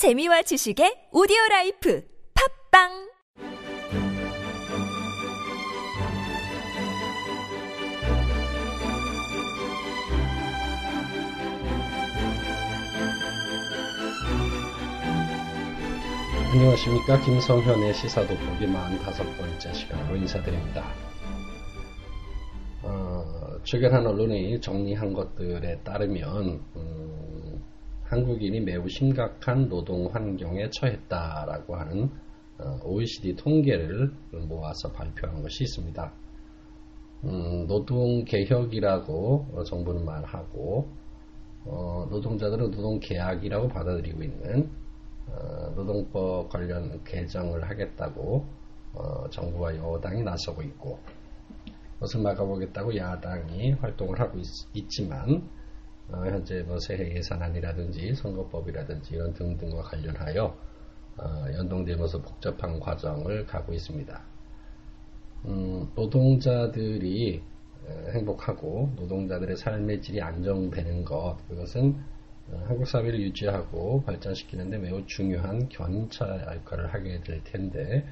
재미와 지식의 오디오 라이프 팟빵 안녕하십니까 김성현의 시사돋보기 45번째 시간으로 인사드립니다. 어, 최근 한 언론이 정리한 것들에 따르면 음, 한국인이 매우 심각한 노동 환경에 처했다라고 하는 어, OECD 통계를 모아서 발표한 것이 있습니다. 음, 노동 개혁이라고 정부는 말하고 어, 노동자들은 노동 계약이라고 받아들이고 있는 어, 노동법 관련 개정을 하겠다고 어, 정부와 여당이 나서고 있고 그것을 막아보겠다고 야당이 활동을 하고 있, 지만 어, 현재 뭐 새해 예산안이라든지 선거법이라든지 이런 등등과 관련하여 연동되면서 복잡한 과정을 가고 있습니다. 음, 노동자들이 행복하고 노동자들의 삶의 질이 안정되는 것 그것은 한국 사회를 유지하고 발전시키는데 매우 중요한 견인차 역할을 하게 될 텐데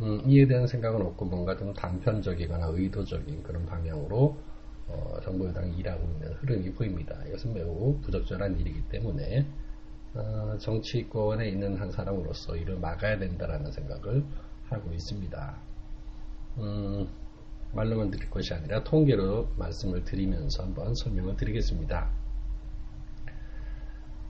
음, 이에 대한 생각은 없고 뭔가 좀 단편적이거나 의도적인 그런 방향으로 어, 정부 여당이 일하고 있는 흐름이 보입니다. 이것은 매우 부적절한 일이기 때문에 어, 정치권에 있는 한 사람으로서 이를 막아야 된다라는 생각을 하고 있습니다. 음, 말로만 드릴 것이 아니라 통계로 말씀을 드리면서 한번 설명을 드리겠습니다.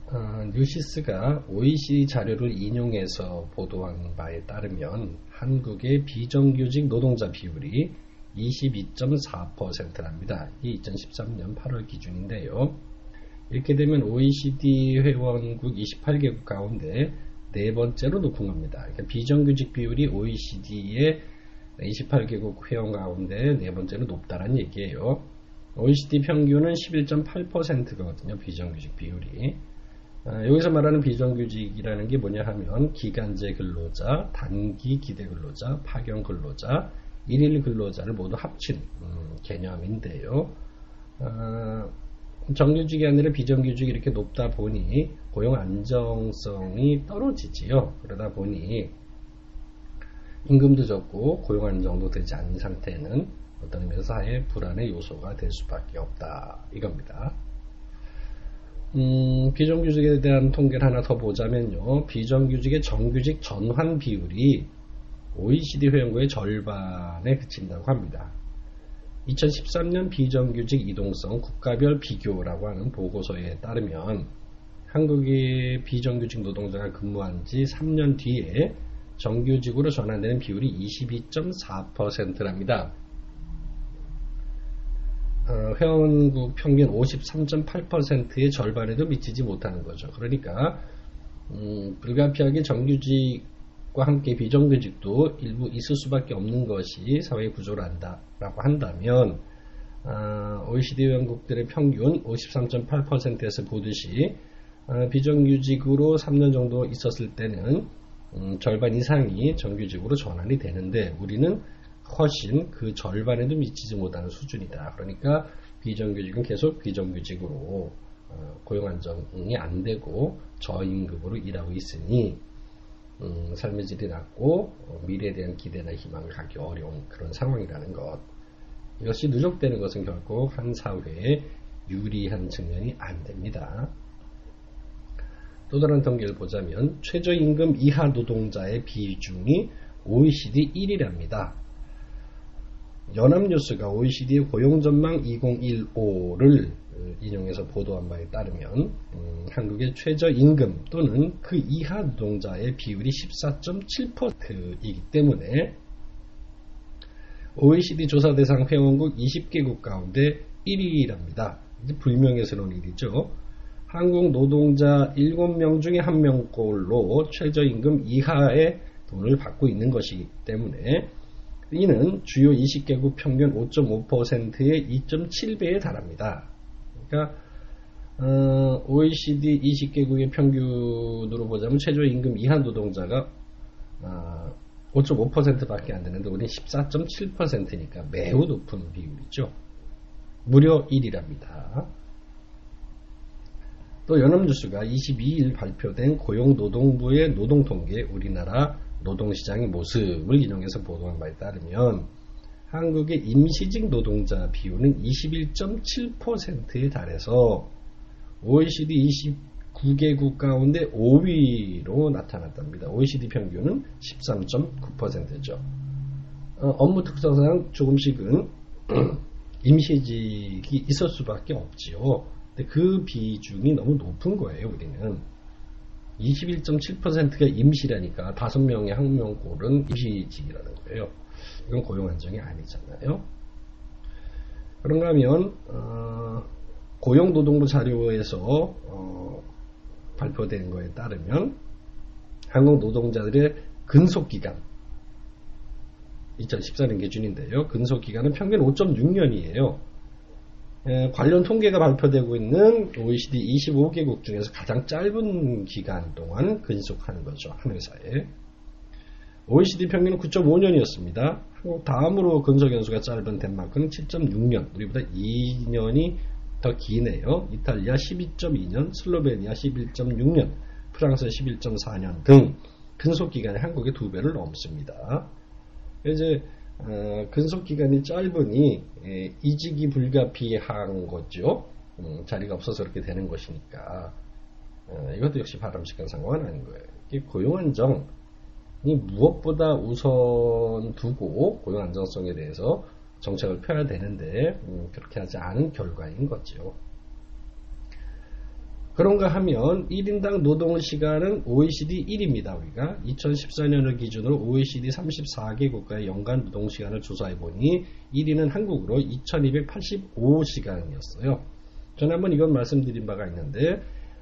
어, 뉴시스가 OECD 자료를 인용해서 보도한 바에 따르면 한국의 비정규직 노동자 비율이 22.4%랍니다. 이 2013년 8월 기준인데요. 이렇게 되면 OECD 회원국 28개국 가운데 네 번째로 높은 겁니다. 그러니까 비정규직 비율이 OECD의 28개국 회원 가운데 네 번째로 높다는 얘기예요. OECD 평균은 11.8%거든요. 비정규직 비율이. 아, 여기서 말하는 비정규직이라는 게 뭐냐 하면 기간제 근로자, 단기 기대 근로자, 파견 근로자, 일일 근로자를 모두 합친 음, 개념인데요. 어, 정규직이 아니라 비정규직이 이렇게 높다 보니 고용 안정성이 떨어지지요. 그러다 보니 임금도 적고 고용 안정도 되지 않은 상태는 어떤 의미에서 사회 불안의 요소가 될 수밖에 없다 이겁니다. 음, 비정규직에 대한 통계를 하나 더 보자면요. 비정규직의 정규직 전환 비율이 OECD 회원국의 절반에 그친다고 합니다. 2013년 비정규직 이동성 국가별 비교라고 하는 보고서에 따르면 한국의 비정규직 노동자가 근무한 지 3년 뒤에 정규직으로 전환되는 비율이 22.4%랍니다. 어, 회원국 평균 53.8%의 절반에도 미치지 못하는 거죠. 그러니까 음, 불가피하게 정규직 과 함께 비정규직도 일부 있을 수밖에 없는 것이 사회 구조를 한다라고 한다면 어, OECD 회원국들의 평균 53.8%에서 보듯이 어, 비정규직으로 3년 정도 있었을 때는 음, 절반 이상이 정규직으로 전환이 되는데 우리는 훨씬 그 절반에도 미치지 못하는 수준이다. 그러니까 비정규직은 계속 비정규직으로 어, 고용 안정이 안 되고 저임금으로 일하고 있으니 음, 삶의 질이 낮고 어, 미래에 대한 기대나 희망을 갖기 어려운 그런 상황이라는 것. 이것이 누적되는 것은 결국 한 사회에 유리한 측면이 안 됩니다. 또 다른 통계를 보자면 최저임금 이하 노동자의 비중이 OECD 1위랍니다. 연합뉴스가 OECD의 고용전망 2015를 인용해서 보도한 바에 따르면 음, 한국의 최저임금 또는 그 이하 노동자의 비율이 14.7%이기 때문에 OECD 조사 대상 회원국 20개국 가운데 1위랍니다. 불명예스러운 일이죠. 한국 노동자 7명 중에 1명꼴로 최저임금 이하의 돈을 받고 있는 것이기 때문에 이는 주요 20개국 평균 5.5%의 2.7배에 달합니다. 그러니까 어, OECD 20개국의 평균으로 보자면 최저임금 이하 노동자가 어, 5.5%밖에 안 되는데 우리는 14.7%니까 매우 높은 비율이죠. 무려 1이랍니다. 또 연합뉴스가 22일 발표된 고용노동부의 노동통계 우리나라 노동시장의 모습을 인용해서 보도한 바에 따르면 한국의 임시직 노동자 비율은 21.7%에 달해서 OECD 29개국 가운데 5위로 나타났답니다. OECD 평균은 13.9%죠. 어, 업무 특성상 조금씩은 임시직이 있을 수밖에 없지요. 근데 그 비중이 너무 높은 거예요, 우리는. 21.7%가 임시라니까 5명의 학명골은 임시직이라는 거예요. 이건 고용 안정이 아니잖아요. 그런가 하면 어, 고용노동부 자료에서 어, 발표된 거에 따르면 한국 노동자들의 근속기간 2014년 기준인데요. 근속기간은 평균 5.6년이에요. 관련 통계가 발표되고 있는 OECD 25개국 중에서 가장 짧은 기간 동안 근속하는 거죠. 한 회사에. OECD 평균은 9.5년이었습니다. 한국 다음으로 근속 연수가 짧은 덴마크는 7.6년, 우리보다 2년이 더 기네요. 이탈리아 12.2년, 슬로베니아 11.6년, 프랑스 11.4년 등 근속 기간이 한국의 두 배를 넘습니다. 이제 어, 근속 기간이 짧으니 에, 이직이 불가피한 거죠. 음, 자리가 없어서 그렇게 되는 것이니까 어, 이것도 역시 바람직한 상황은 아닌 거예요. 고용 안정이 무엇보다 우선 두고 고용 안정성에 대해서 정책을 펴야 되는데 음, 그렇게 하지 않은 결과인 거죠. 그런가 하면 1인당 노동 시간은 OECD 1입니다. 우리가 2014년을 기준으로 OECD 34개 국가의 연간 노동 시간을 조사해 보니 1위는 한국으로 2285시간이었어요. 전에 한번 이건 말씀드린 바가 있는데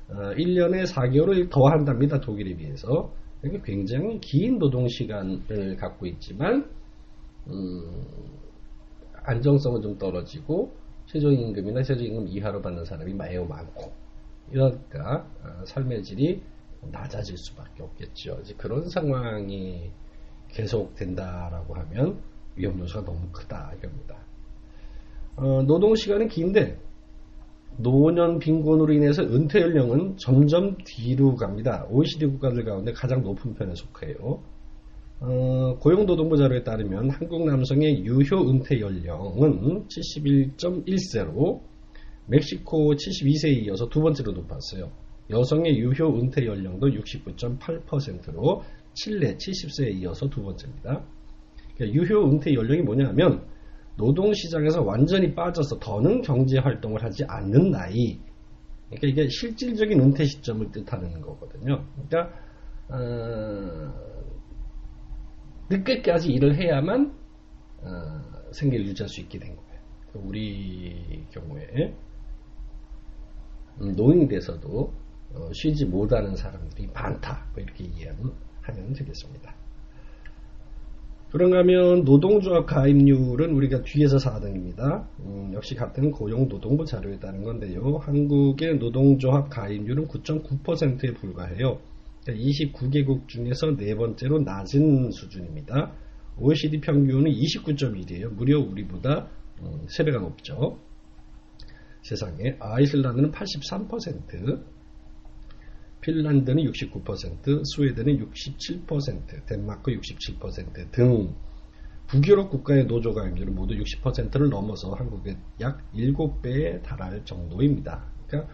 어, 1년에 4개월을 더 한답니다. 독일에 비해서. 굉장히 긴 노동 시간을 갖고 있지만 음, 안정성은 좀 떨어지고 최저임금이나 최저임금 이하로 받는 사람이 매우 많고 이러니까 어, 삶의 질이 낮아질 수밖에 없겠죠. 이제 그런 상황이 계속된다라고 하면 위험 요소가 너무 크다 이겁니다. 어, 노동 시간은 긴데 노년 빈곤으로 인해서 은퇴 연령은 점점 뒤로 갑니다. OECD 국가들 가운데 가장 높은 편에 속해요. 어, 고용노동부 자료에 따르면 한국 남성의 유효 은퇴 연령은 71.1세로 멕시코 72세에 이어서 두 번째로 높았어요. 여성의 유효 은퇴 연령도 69.8%로 칠레 70세에 이어서 두 번째입니다. 그러니까 유효 은퇴 연령이 뭐냐면 노동시장에서 완전히 빠져서 더는 경제 활동을 하지 않는 나이. 그러니까 이게 실질적인 은퇴 시점을 뜻하는 거거든요. 그러니까 어, 늦게까지 일을 해야만 어, 생계를 유지할 수 있게 된 거예요. 우리 경우에 음, 노인이 돼서도 어, 쉬지 못하는 사람들이 많다. 뭐 이렇게 이해하면 되겠습니다. 그런가 하면 노동조합 가입률은 우리가 뒤에서 4등입니다. 음, 역시 같은 고용노동부 자료에 따른 건데요. 한국의 노동조합 가입률은 9.9%에 불과해요. 29개국 그러니까 중에서 네 번째로 낮은 수준입니다. OECD 평균은 29.1이에요. 무려 우리보다 3배가 음, 높죠. 세상에 아이슬란드는 83%, 핀란드는 69%, 스웨덴은 67%, 덴마크 67%등 북유럽 국가의 노조 가입률은 모두 60%를 넘어서 한국의 약 7배에 달할 정도입니다. 그러니까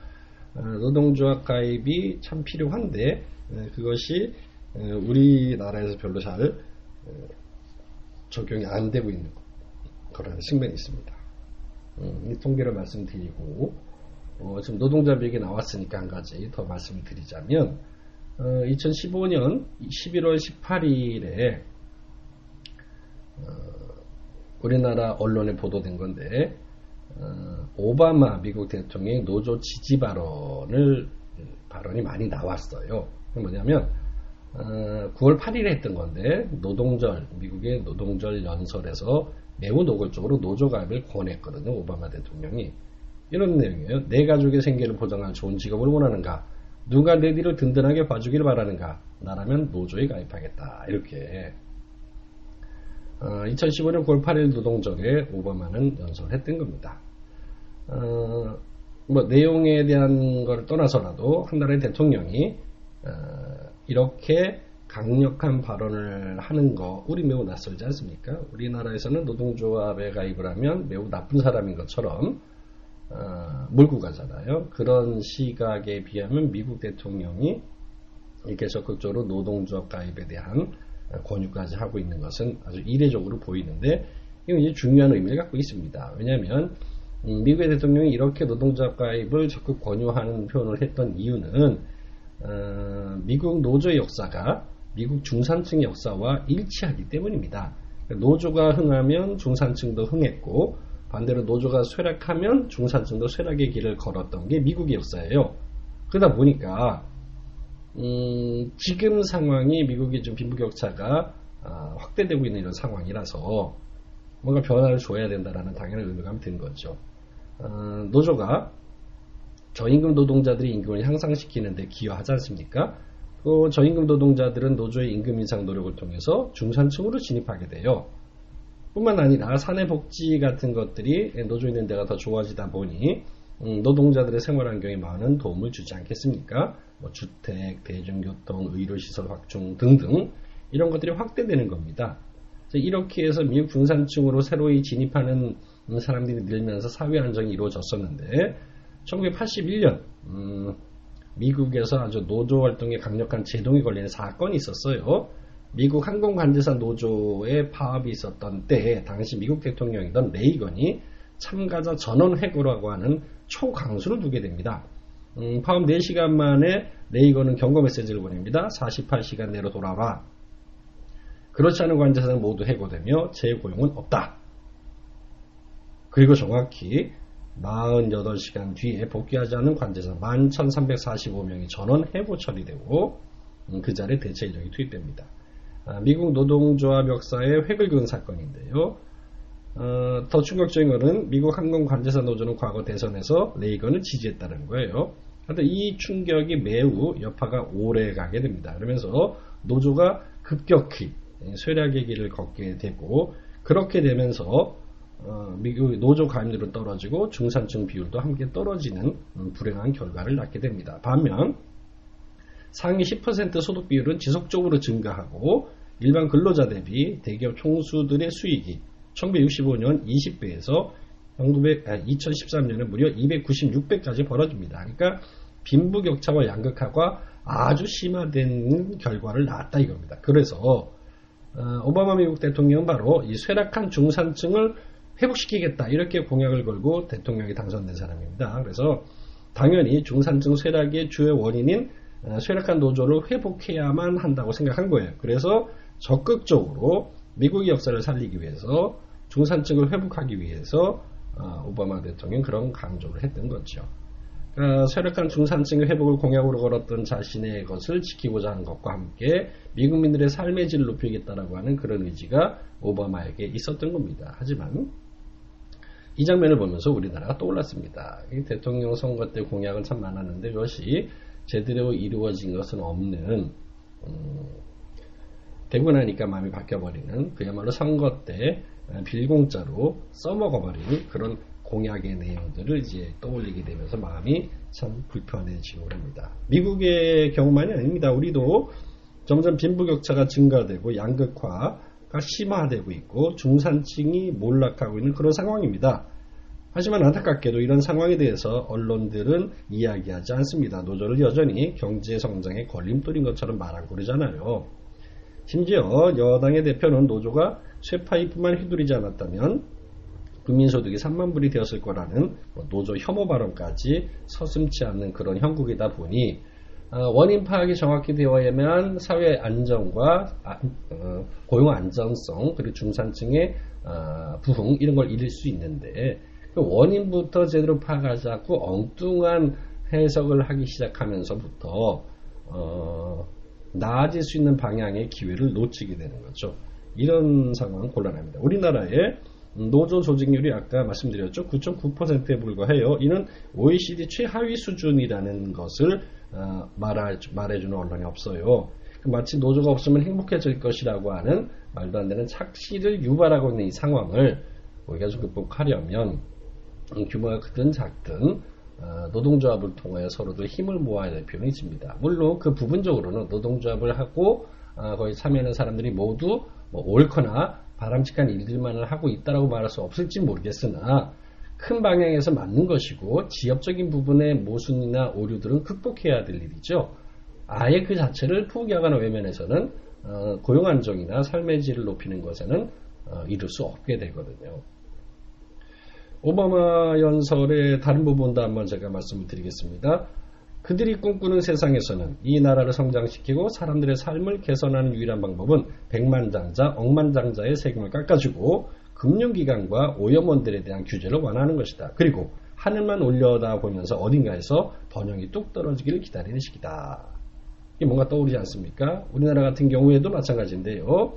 어, 노동조합 가입이 참 필요한데 그것이 우리나라에서 별로 잘 적용이 안 되고 있는 그런 측면이 있습니다. 음, 이 통계를 말씀드리고 어, 지금 노동자 비액이 나왔으니까 한 가지 더 말씀을 드리자면 어, 2015년 11월 18일에 어, 우리나라 언론에 보도된 건데 어, 오바마 미국 대통령의 노조 지지 발언을 발언이 많이 나왔어요. 뭐냐면 어, 9월 8일에 했던 건데 노동절 미국의 노동절 연설에서 매우 노골적으로 노조 가입을 권했거든요. 오바마 대통령이. 이런 내용이에요. 내 가족의 생계를 보장할 좋은 직업을 원하는가? 누가 내 뒤를 든든하게 봐주기를 바라는가? 나라면 노조에 가입하겠다. 이렇게. 어, 2015년 9월 8일 노동절에 오바마는 연설했던 겁니다. 어, 뭐 내용에 대한 걸 떠나서라도 한 나라의 대통령이 어, 이렇게 강력한 발언을 하는 거 우리 매우 낯설지 않습니까? 우리나라에서는 노동조합에 가입을 하면 매우 나쁜 사람인 것처럼 어, 몰고 가잖아요. 그런 시각에 비하면 미국 대통령이 이렇게 적극적으로 노동조합 가입에 대한 권유까지 하고 있는 것은 아주 이례적으로 보이는데 이건 이제 중요한 의미를 갖고 있습니다. 왜냐하면 음, 미국의 대통령이 이렇게 노동조합 가입을 적극 권유하는 표현을 했던 이유는 어, 미국 노조 역사가 미국 중산층 역사와 일치하기 때문입니다. 노조가 흥하면 중산층도 흥했고 반대로 노조가 쇠락하면 중산층도 쇠락의 길을 걸었던 게 미국의 역사예요. 그러다 보니까 음, 지금 상황이 미국의 좀 빈부격차가 아, 확대되고 있는 이런 상황이라서 뭔가 변화를 줘야 된다라는 당연한 의무감이 든 거죠. 어, 노조가 저임금 노동자들의 임금을 향상시키는데 기여하지 않습니까? 또 저임금 노동자들은 노조의 임금 인상 노력을 통해서 중산층으로 진입하게 돼요. 뿐만 아니라 사내 복지 같은 것들이 노조 있는 데가 더 좋아지다 보니 음, 노동자들의 생활 환경에 많은 도움을 주지 않겠습니까? 뭐 주택, 대중교통, 의료시설 확충 등등 이런 것들이 확대되는 겁니다. 이렇게 해서 미국 중산층으로 새로이 진입하는 사람들이 늘면서 사회 안정이 이루어졌었는데 1981년 음, 미국에서 아주 노조 활동에 강력한 제동이 걸리는 사건이 있었어요. 미국 항공관제사 노조의 파업이 있었던 때에 당시 미국 대통령이던 레이건이 참가자 전원 해고라고 하는 초강수를 두게 됩니다. 음, 파업 4시간 만에 레이건은 경고 메시지를 보냅니다. 48시간 내로 돌아와. 그렇지 않은 관제사는 모두 해고되며 재고용은 없다. 그리고 정확히 48시간 뒤에 복귀하지 않은 관제사 11,345명이 전원 해고 처리되고 음, 그 자리에 대체 인력이 투입됩니다. 아, 미국 노동조합 역사의 획을 그은 사건인데요. 어, 더 충격적인 것은 미국 항공관제사 노조는 과거 대선에서 레이건을 지지했다는 거예요. 하여튼 이 충격이 매우 여파가 오래 가게 됩니다. 그러면서 노조가 급격히 쇠락의 길을 걷게 되고 그렇게 되면서 어, 미국 노조 가입률은 떨어지고 중산층 비율도 함께 떨어지는 음, 불행한 결과를 낳게 됩니다. 반면 상위 10% 소득 비율은 지속적으로 증가하고 일반 근로자 대비 대기업 총수들의 수익이 1965년 20배에서 1900, 아, 2013년에 무려 296배까지 벌어집니다. 그러니까 빈부격차와 양극화가 아주 심화된 결과를 낳았다 이겁니다. 그래서 어, 오바마 미국 대통령은 바로 이 쇠락한 중산층을 회복시키겠다 이렇게 공약을 걸고 대통령이 당선된 사람입니다. 그래서 당연히 중산층 쇠락의 주요 원인인 어, 쇠락한 노조를 회복해야만 한다고 생각한 거예요. 그래서 적극적으로 미국의 역사를 살리기 위해서 중산층을 회복하기 위해서 어, 오바마 대통령 그런 강조를 했던 거죠. 그러니까 쇠락한 중산층의 회복을 공약으로 걸었던 자신의 것을 지키고자 하는 것과 함께 미국민들의 삶의 질을 높이겠다라고 하는 그런 의지가 오바마에게 있었던 겁니다. 하지만 이 장면을 보면서 우리나라가 떠올랐습니다. 대통령 선거 때 공약은 참 많았는데 그것이 제대로 이루어진 것은 없는 음, 되고 나니까 마음이 바뀌어버리는 그야말로 선거 때 빌공짜로 써먹어버리는 그런 공약의 내용들을 이제 떠올리게 되면서 마음이 참 불편해지고 그럽니다. 미국의 경우만이 아닙니다. 우리도 점점 빈부격차가 증가되고 양극화가 심화되고 있고 중산층이 몰락하고 있는 그런 상황입니다. 하지만 안타깝게도 이런 상황에 대해서 언론들은 이야기하지 않습니다. 노조를 여전히 경제 성장의 걸림돌인 것처럼 말하고 그러잖아요. 심지어 여당의 대표는 노조가 쇠파이프만 휘두르지 않았다면 국민소득이 3만 불이 되었을 거라는 뭐 노조 혐오 발언까지 서슴치 않는 그런 형국이다 보니 어, 원인 파악이 정확히 되어야만 사회 안정과 아, 어, 고용 안정성 그리고 중산층의 어, 부흥 이런 걸 이룰 수 있는데 그 원인부터 제대로 파악하지 않고 엉뚱한 해석을 하기 시작하면서부터 나아질 수 있는 방향의 기회를 놓치게 되는 거죠. 이런 상황은 곤란합니다. 우리나라의 노조 조직률이 아까 말씀드렸죠. 9.9%에 불과해요. 이는 OECD 최하위 수준이라는 것을 어, 말해주는 언론이 없어요. 마치 노조가 없으면 행복해질 것이라고 하는 말도 안 되는 착시를 유발하고 있는 이 상황을 우리가 좀 극복하려면 규모가 크든 작든 어, 노동조합을 통해 서로도 힘을 모아야 될 필요는 있습니다. 물론 그 부분적으로는 노동조합을 하고 어, 거의 참여하는 사람들이 모두 뭐 옳거나 바람직한 일들만을 하고 있다라고 말할 수 없을지 모르겠으나 큰 방향에서 맞는 것이고 지역적인 부분의 모순이나 오류들은 극복해야 될 일이죠. 아예 그 자체를 포기하거나 외면해서는 어, 고용 안정이나 삶의 질을 높이는 것에는 어, 이룰 수 없게 되거든요. 오바마 연설의 다른 부분도 한번 제가 말씀을 드리겠습니다. 그들이 꿈꾸는 세상에서는 이 나라를 성장시키고 사람들의 삶을 개선하는 유일한 방법은 백만장자, 억만장자의 세금을 깎아주고 금융기관과 오염원들에 대한 규제를 완화하는 것이다. 그리고 하늘만 올려다 보면서 어딘가에서 번영이 뚝 떨어지기를 기다리는 시기다. 이게 뭔가 떠오르지 않습니까? 우리나라 같은 경우에도 마찬가지인데요.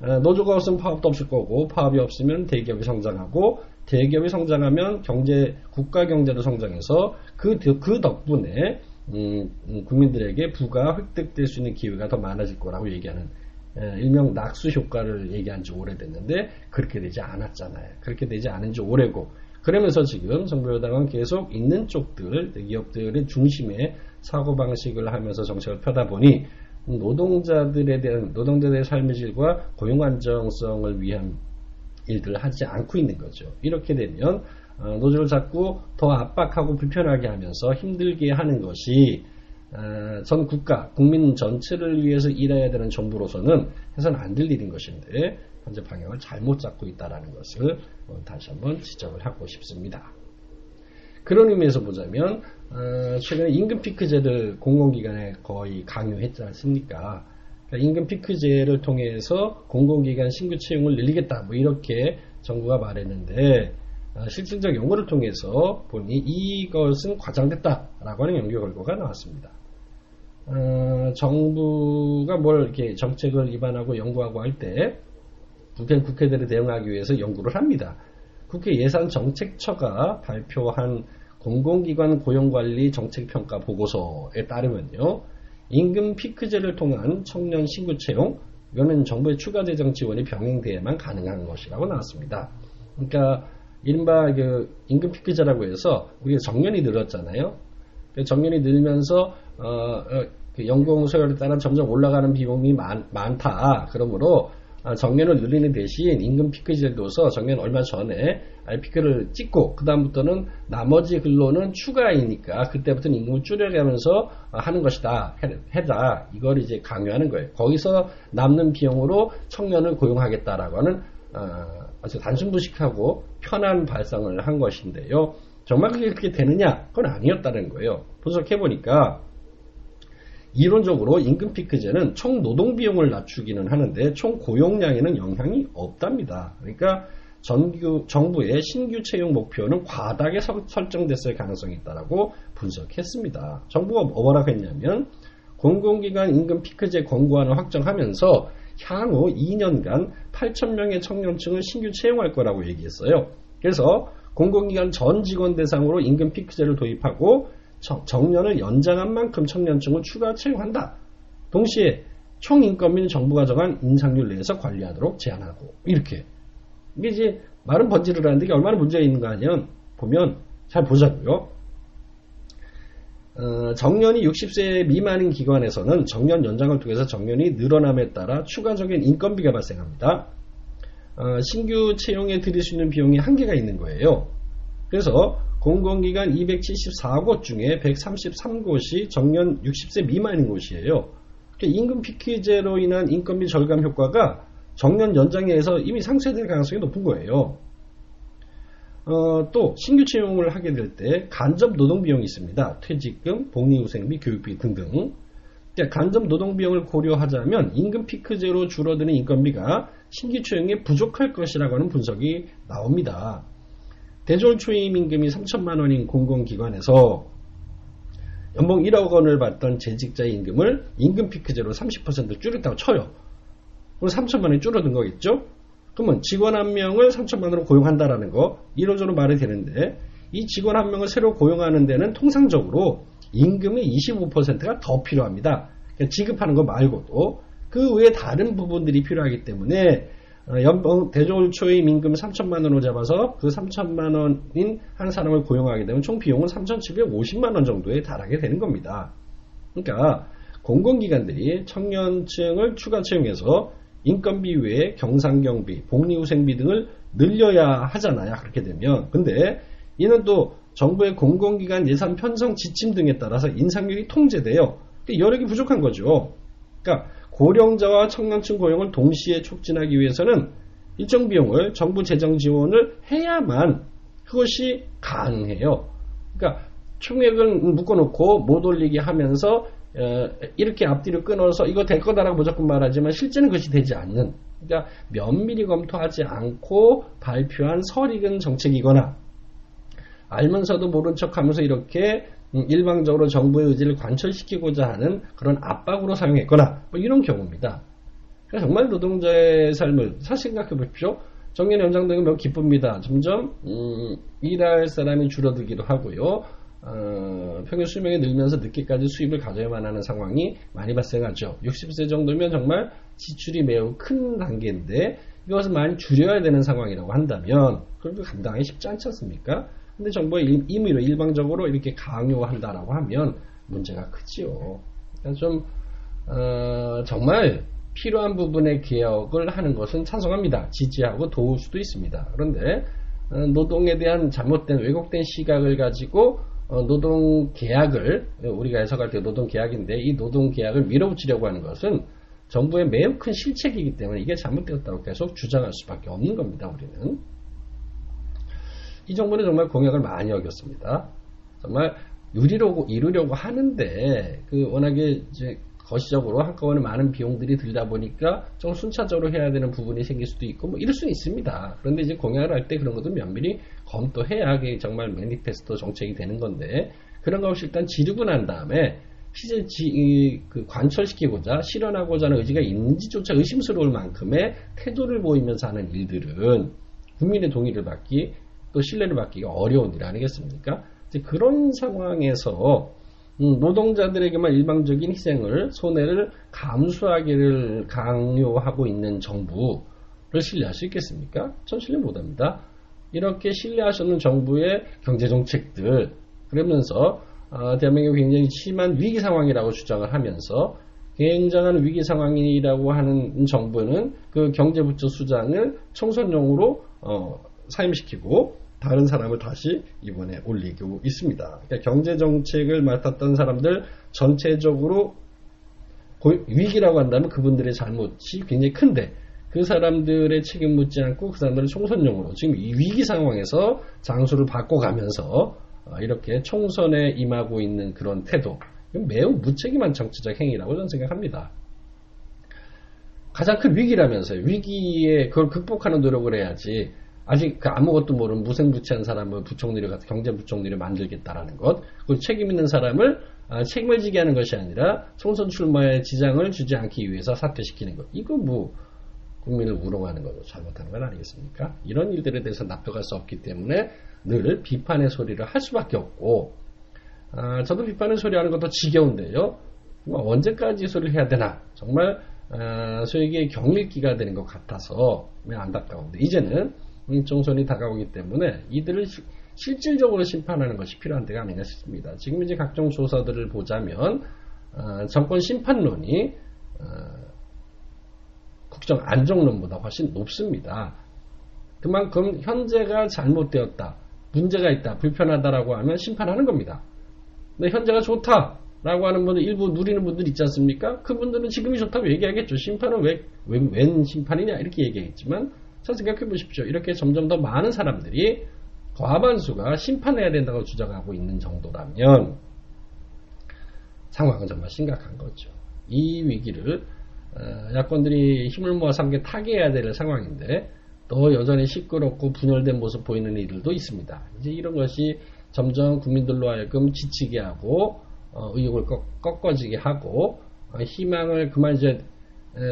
어, 노조가 없으면 파업도 없을 거고 파업이 없으면 대기업이 성장하고 대기업이 성장하면 경제 국가 경제도 성장해서 그, 그 덕분에 음, 음, 국민들에게 부가 획득될 수 있는 기회가 더 많아질 거라고 얘기하는 에, 일명 낙수 효과를 얘기한 지 오래됐는데 그렇게 되지 않았잖아요. 그렇게 되지 않은 지 오래고 그러면서 지금 정부 여당은 계속 있는 쪽들 대기업들의 중심에 사고 방식을 하면서 정책을 펴다 보니 노동자들에 대한 노동자들의 삶의 질과 고용 안정성을 위한 일들을 하지 않고 있는 거죠. 이렇게 되면 어, 노조를 자꾸 더 압박하고 불편하게 하면서 힘들게 하는 것이 어, 전 국가, 국민 전체를 위해서 일해야 되는 정부로서는 해서는 안 될 일인 것인데 현재 방향을 잘못 잡고 있다는 것을 다시 한번 지적을 하고 싶습니다. 그런 의미에서 보자면 어, 최근에 임금 피크제를 공공기관에 거의 강요했지 않습니까? 그러니까 임금 피크제를 통해서 공공기관 신규 채용을 늘리겠다 뭐 이렇게 정부가 말했는데 어, 실질적 연구를 통해서 보니 이것은 과장됐다라고 하는 연구 결과가 나왔습니다. 어, 정부가 뭘 이렇게 정책을 입안하고 연구하고 할 때 국회 국회들에 대응하기 위해서 연구를 합니다. 국회 예산정책처가 발표한 공공기관 고용관리 정책평가 보고서에 따르면요. 임금 피크제를 통한 청년 신규 채용, 이거는 정부의 추가 재정 지원이 병행돼야만 가능한 것이라고 나왔습니다. 그러니까 이른바 그 임금 피크제라고 해서 우리가 정년이 늘었잖아요. 그 정년이 늘면서 어, 어, 그 연공 소요에 따라 점점 올라가는 비용이 많, 많다. 그러므로 아, 정년을 늘리는 대신 임금 피크제를 둬서 정년 얼마 전에 피크를 찍고 그 다음부터는 나머지 근로는 추가이니까 그때부터는 임금을 줄여가면서 하는 것이다 해다 이걸 이제 강요하는 거예요. 거기서 남는 비용으로 청년을 고용하겠다라고 하는 어, 아주 단순무식하고 편한 발상을 한 것인데요. 정말 그게 그렇게 되느냐? 그건 아니었다는 거예요. 분석해 보니까 이론적으로 임금 피크제는 총 노동 비용을 낮추기는 하는데 총 고용량에는 영향이 없답니다. 그러니까 전규, 정부의 신규 채용 목표는 과다하게 설정됐을 가능성이 있다라고 분석했습니다. 정부가 뭐라고 했냐면 공공기관 임금 피크제 권고안을 확정하면서 향후 2년간 8천명의 청년층을 신규 채용할 거라고 얘기했어요. 그래서 공공기관 전 직원 대상으로 임금 피크제를 도입하고 정년을 연장한 만큼 청년층을 추가 채용한다. 동시에 총인건비는 정부가 정한 인상률 내에서 관리하도록 제한하고 이렇게 이게 이제 말은 번지를 하는데 이게 얼마나 문제가 있는가 하면 보면 잘 보자고요. 어, 정년이 60세 미만인 기관에서는 정년 연장을 통해서 정년이 늘어남에 따라 추가적인 인건비가 발생합니다. 어, 신규 채용에 들일 수 있는 비용이 한계가 있는 거예요. 그래서 공공기관 274곳 중에 133곳이 정년 60세 미만인 곳이에요. 그러니까 임금 피크제로 인한 인건비 절감 효과가 정년 연장에 의해서 이미 상쇄될 가능성이 높은 거예요. 어, 또 신규 채용을 하게 될 때 간접 노동 비용이 있습니다. 퇴직금, 복리후생비, 교육비 등등. 그러니까 간접 노동 비용을 고려하자면 임금 피크제로 줄어드는 인건비가 신규 채용에 부족할 것이라고 하는 분석이 나옵니다. 대졸 초임 임금이 3천만 원인 공공기관에서 연봉 1억 원을 받던 재직자의 임금을 임금 피크제로 30% 줄였다고 쳐요. 그럼 3천만 원이 줄어든 거겠죠? 그러면 직원 한 명을 3천만 원으로 고용한다라는 거 이론적으로 말이 되는데 이 직원 한 명을 새로 고용하는 데는 통상적으로 임금의 25%가 더 필요합니다. 그러니까 지급하는 거 말고도 그 외에 다른 부분들이 필요하기 때문에 어, 연봉 대졸 초임 임금 3천만 원으로 잡아서 그 3천만 원인 한 사람을 고용하게 되면 총 비용은 3,750만 원 정도에 달하게 되는 겁니다. 그러니까 공공기관들이 청년층을 추가 채용해서 인건비 외에 경상경비, 복리후생비 등을 늘려야 하잖아요. 그렇게 되면. 근데 이는 또 정부의 공공기관 예산 편성 지침 등에 따라서 인상률이 통제돼요. 여력이 부족한 거죠. 그러니까 고령자와 청년층 고용을 동시에 촉진하기 위해서는 일정 비용을 정부 재정 지원을 해야만 그것이 가능해요. 그러니까 총액을 묶어놓고 못 올리게 하면서 어, 이렇게 앞뒤로 끊어서 이거 될 거다라고 무조건 말하지만 실제는 그것이 되지 않는 그러니까 면밀히 검토하지 않고 발표한 설익은 정책이거나 알면서도 모른 척하면서 이렇게 음, 일방적으로 정부의 의지를 관철시키고자 하는 그런 압박으로 사용했거나 뭐 이런 경우입니다. 그러니까 정말 노동자의 삶을 사실 생각해 보십시오. 정년 연장되면 매우 기쁩니다. 점점 음, 일할 사람이 줄어들기도 하고요. 어, 평균 수명이 늘면서 늦게까지 수입을 가져야만 하는 상황이 많이 발생하죠. 60세 정도면 정말 지출이 매우 큰 단계인데 이것을 많이 줄여야 되는 상황이라고 한다면 그래도 감당하기 쉽지 않지 않습니까? 근데 정부가 임의로 일방적으로 이렇게 강요한다라고 하면 문제가 크지요. 그러니까 좀 어, 정말 필요한 부분의 개혁을 하는 것은 찬성합니다. 지지하고 도울 수도 있습니다. 그런데 어, 노동에 대한 잘못된 왜곡된 시각을 가지고 어, 노동 계약을 우리가 해석할 때 노동 계약인데 이 노동 계약을 밀어붙이려고 하는 것은 정부의 매우 큰 실책이기 때문에 이게 잘못되었다고 계속 주장할 수밖에 없는 겁니다. 우리는 이 정부는 정말 공약을 많이 어겼습니다. 정말 누리려고 이루려고 하는데 그 워낙에 이제 거시적으로 한꺼번에 많은 비용들이 들다 보니까 좀 순차적으로 해야 되는 부분이 생길 수도 있고 뭐 이럴 수 있습니다. 그런데 이제 공약을 할 때 그런 것도 면밀히 검토해야 그게 정말 매니페스토 정책이 되는 건데 그런 것을 일단 지르고 난 다음에 실제 지, 그 관철시키고자 실현하고자 하는 의지가 있는지조차 의심스러울 만큼의 태도를 보이면서 하는 일들은 국민의 동의를 받기 또 신뢰를 받기가 어려운 일 아니겠습니까? 그런 상황에서 음, 노동자들에게만 일방적인 희생을 손해를 감수하기를 강요하고 있는 정부를 신뢰할 수 있겠습니까? 전 신뢰 못합니다. 이렇게 신뢰하셨는 정부의 경제 정책들 그러면서 어, 대한민국이 굉장히 심한 위기 상황이라고 주장을 하면서 굉장한 위기 상황이라고 하는 정부는 그 경제부처 수장을 총선용으로 어, 사임시키고 다른 사람을 다시 이번에 올리고 있습니다. 그러니까 경제 정책을 맡았던 사람들 전체적으로 위기라고 한다면 그분들의 잘못이 굉장히 큰데 그 사람들의 책임 묻지 않고 그 사람들을 총선용으로 지금 이 위기 상황에서 장수를 바꿔가면서 어, 이렇게 총선에 임하고 있는 그런 태도 매우 무책임한 정치적 행위라고 저는 생각합니다. 가장 큰 위기라면서요. 위기에 그걸 극복하는 노력을 해야지 아직 그 아무것도 모르는 무생무치한 사람을 부총리를 같은 경제부총리를 만들겠다라는 것, 그리고 책임 있는 사람을 아, 책임을 지게 하는 것이 아니라 총선 출마에 지장을 주지 않기 위해서 사퇴시키는 것. 이거 뭐 국민을 우롱하는 거죠. 잘못하는 건 아니겠습니까? 이런 일들에 대해서 납득할 수 없기 때문에 늘 비판의 소리를 할 수밖에 없고, 아, 저도 비판의 소리 하는 것도 지겨운데요. 뭐 언제까지 소리를 해야 되나? 정말 아, 소에게 경일기가 되는 것 같아서 안타까운데 이제는 총선이 다가오기 때문에 이들을 시, 실질적으로 심판하는 것이 필요한 때가 아닌가 싶습니다. 지금 이제 각종 조사들을 보자면 어, 정권 심판론이 어, 국정 안정론보다 훨씬 높습니다. 그만큼 현재가 잘못되었다, 문제가 있다, 불편하다라고 하면 심판하는 겁니다. 근데 현재가 좋다 라고 하는 분들 일부 누리는 분들 있지 않습니까? 그분들은 지금이 좋다고 얘기하겠죠. 심판은 왜, 왜, 웬 심판이냐 이렇게 얘기했지만 잘 생각해 보십시오. 이렇게 점점 더 많은 사람들이 과반수가 심판해야 된다고 주장하고 있는 정도라면 상황은 정말 심각한 거죠. 이 위기를 어, 야권들이 힘을 모아 함께 타개해야 될 상황인데 또 여전히 시끄럽고 분열된 모습 보이는 이들도 있습니다. 이제 이런 것이 점점 국민들로 하여금 지치게 하고 어, 의욕을 꺾, 어지게 하고 어, 희망을 그만 이제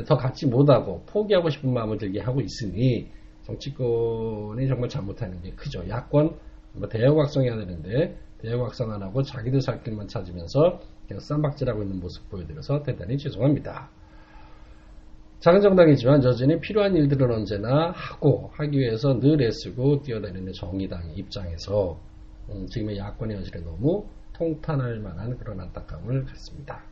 더 갖지 못하고 포기하고 싶은 마음을 들게 하고 있으니 정치권이 정말 잘못하는 게 크죠. 야권 뭐 대역 확성해야 되는데 대역 확성 안 하고 자기들 살 길만 찾으면서 계속 쌈박질하고 있는 모습 보여드려서 대단히 죄송합니다. 장정당이지만 여전히 필요한 일들은 언제나 하고 하기 위해서 늘 애쓰고 뛰어다니는 정의당 입장에서 음, 지금의 야권의 현실에 너무 통탄할 만한 그런 안타까움을 갖습니다.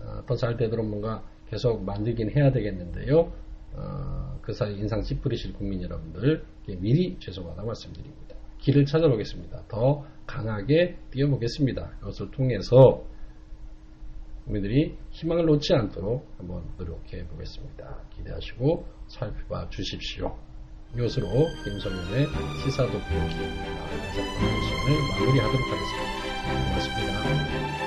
어, 더잘 되도록 뭔가 계속 만들긴 해야 되겠는데요. 어, 그 사이 인상 찌푸리실 국민 여러분들 미리 죄송하다고 말씀드립니다. 길을 찾아보겠습니다. 더 강하게 뛰어보겠습니다. 그것을 통해서 국민들이 희망을 놓지 않도록 한번 노력해 보겠습니다. 기대하시고 살펴봐 주십시오. 이것으로 김성윤의 시사 돋보기 다섯 번째 시간을 마무리하도록 하겠습니다. 고맙습니다.